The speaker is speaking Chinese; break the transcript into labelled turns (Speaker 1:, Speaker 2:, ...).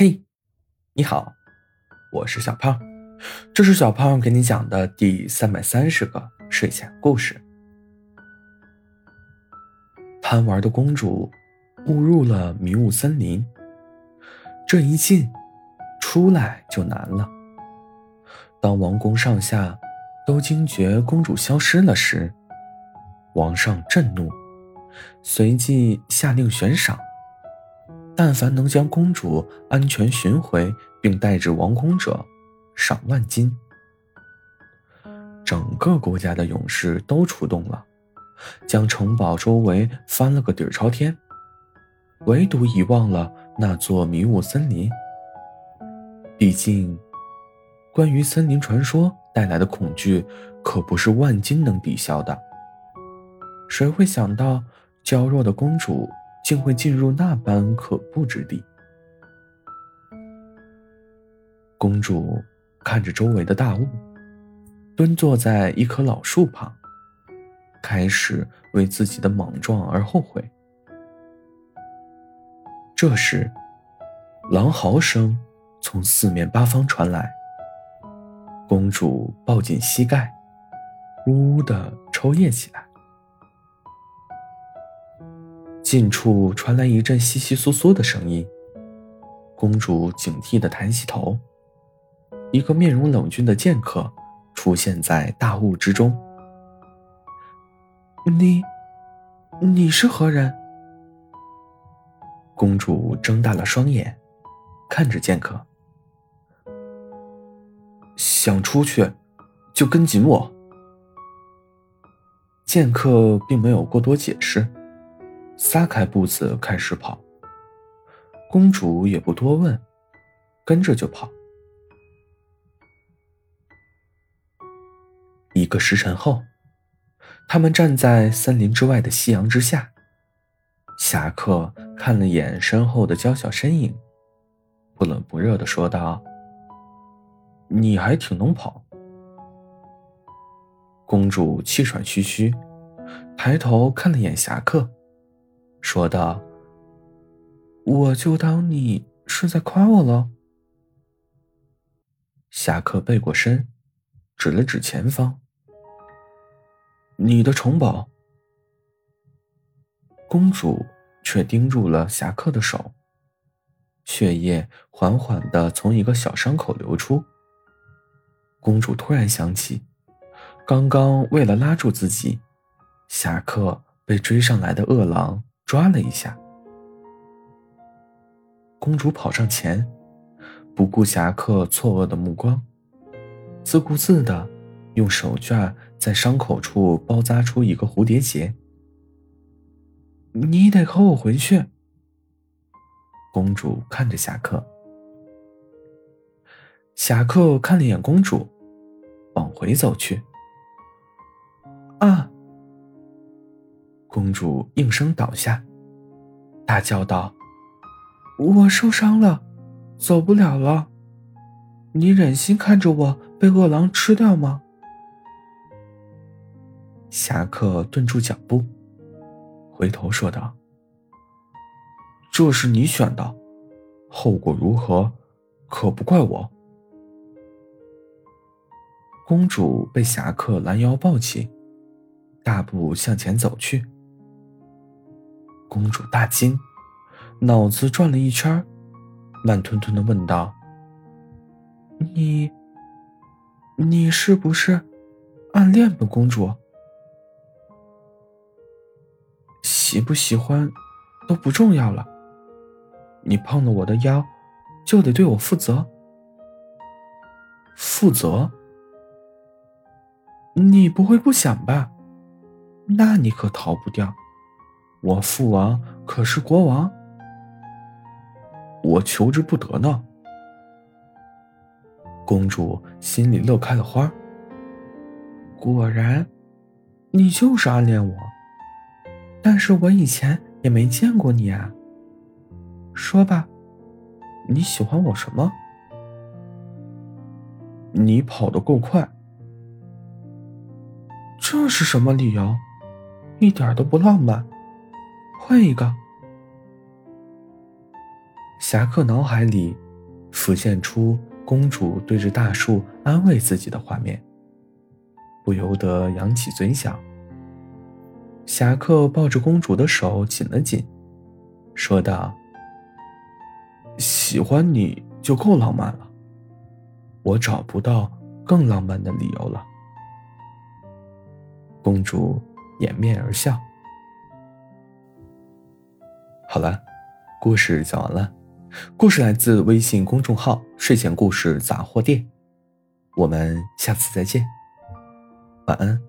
Speaker 1: 嘿，你好，我是小胖，这是小胖给你讲的第三百三十个睡前故事。贪玩的公主误入了迷雾森林，这一进，出来就难了。当王宫上下都惊觉公主消失了时，王上震怒，随即下令悬赏。但凡能将公主安全寻回并带至王宫者，赏万金。整个国家的勇士都出动了，将城堡周围翻了个底儿朝天，唯独遗忘了那座迷雾森林。毕竟，关于森林传说带来的恐惧，可不是万金能抵消的。谁会想到，娇弱的公主？竟会进入那般可怖之地。公主看着周围的大雾，蹲坐在一棵老树旁，开始为自己的莽撞而后悔。这时，狼嚎声从四面八方传来，公主抱紧膝盖，呜呜的抽噎起来。近处传来一阵窸窸窣窣的声音，公主警惕地抬起头，一个面容冷峻的剑客出现在大雾之中。你，你是何人？公主睁大了双眼，看着剑客，想出去，就跟紧我。剑客并没有过多解释。撒开步子开始跑，公主也不多问，跟着就跑。一个时辰后，他们站在森林之外的夕阳之下。侠客看了眼身后的娇小身影，不冷不热的说道：“你还挺能跑。”公主气喘吁吁，抬头看了眼侠客。说道：“我就当你是在夸我了。”侠客背过身，指了指前方：“你的城堡。”公主却盯住了侠客的手，血液缓缓的从一个小伤口流出。公主突然想起，刚刚为了拉住自己，侠客被追上来的恶狼。抓了一下，公主跑上前，不顾侠客错愕的目光，自顾自的用手绢在伤口处包扎出一个蝴蝶结。你得和我回去。公主看着侠客，侠客看了眼公主，往回走去。啊！公主应声倒下，大叫道：“我受伤了，走不了了。你忍心看着我被饿狼吃掉吗？”侠客顿住脚步，回头说道：“这是你选的，后果如何，可不怪我。”公主被侠客拦腰抱起，大步向前走去。公主大惊，脑子转了一圈，慢吞吞的问道：“你，你是不是暗恋本公主？喜不喜欢都不重要了，你碰了我的腰，就得对我负责。负责？你不会不想吧？那你可逃不掉。”我父王可是国王，我求之不得呢。公主心里乐开了花。果然，你就是暗恋我，但是我以前也没见过你啊。说吧，你喜欢我什么？你跑得够快。这是什么理由？一点都不浪漫。换一个。侠客脑海里浮现出公主对着大树安慰自己的画面，不由得扬起嘴角。侠客抱着公主的手紧了紧，说道：“喜欢你就够浪漫了，我找不到更浪漫的理由了。”公主掩面而笑。好了，故事讲完了。故事来自微信公众号“睡前故事杂货店”。我们下次再见，晚安。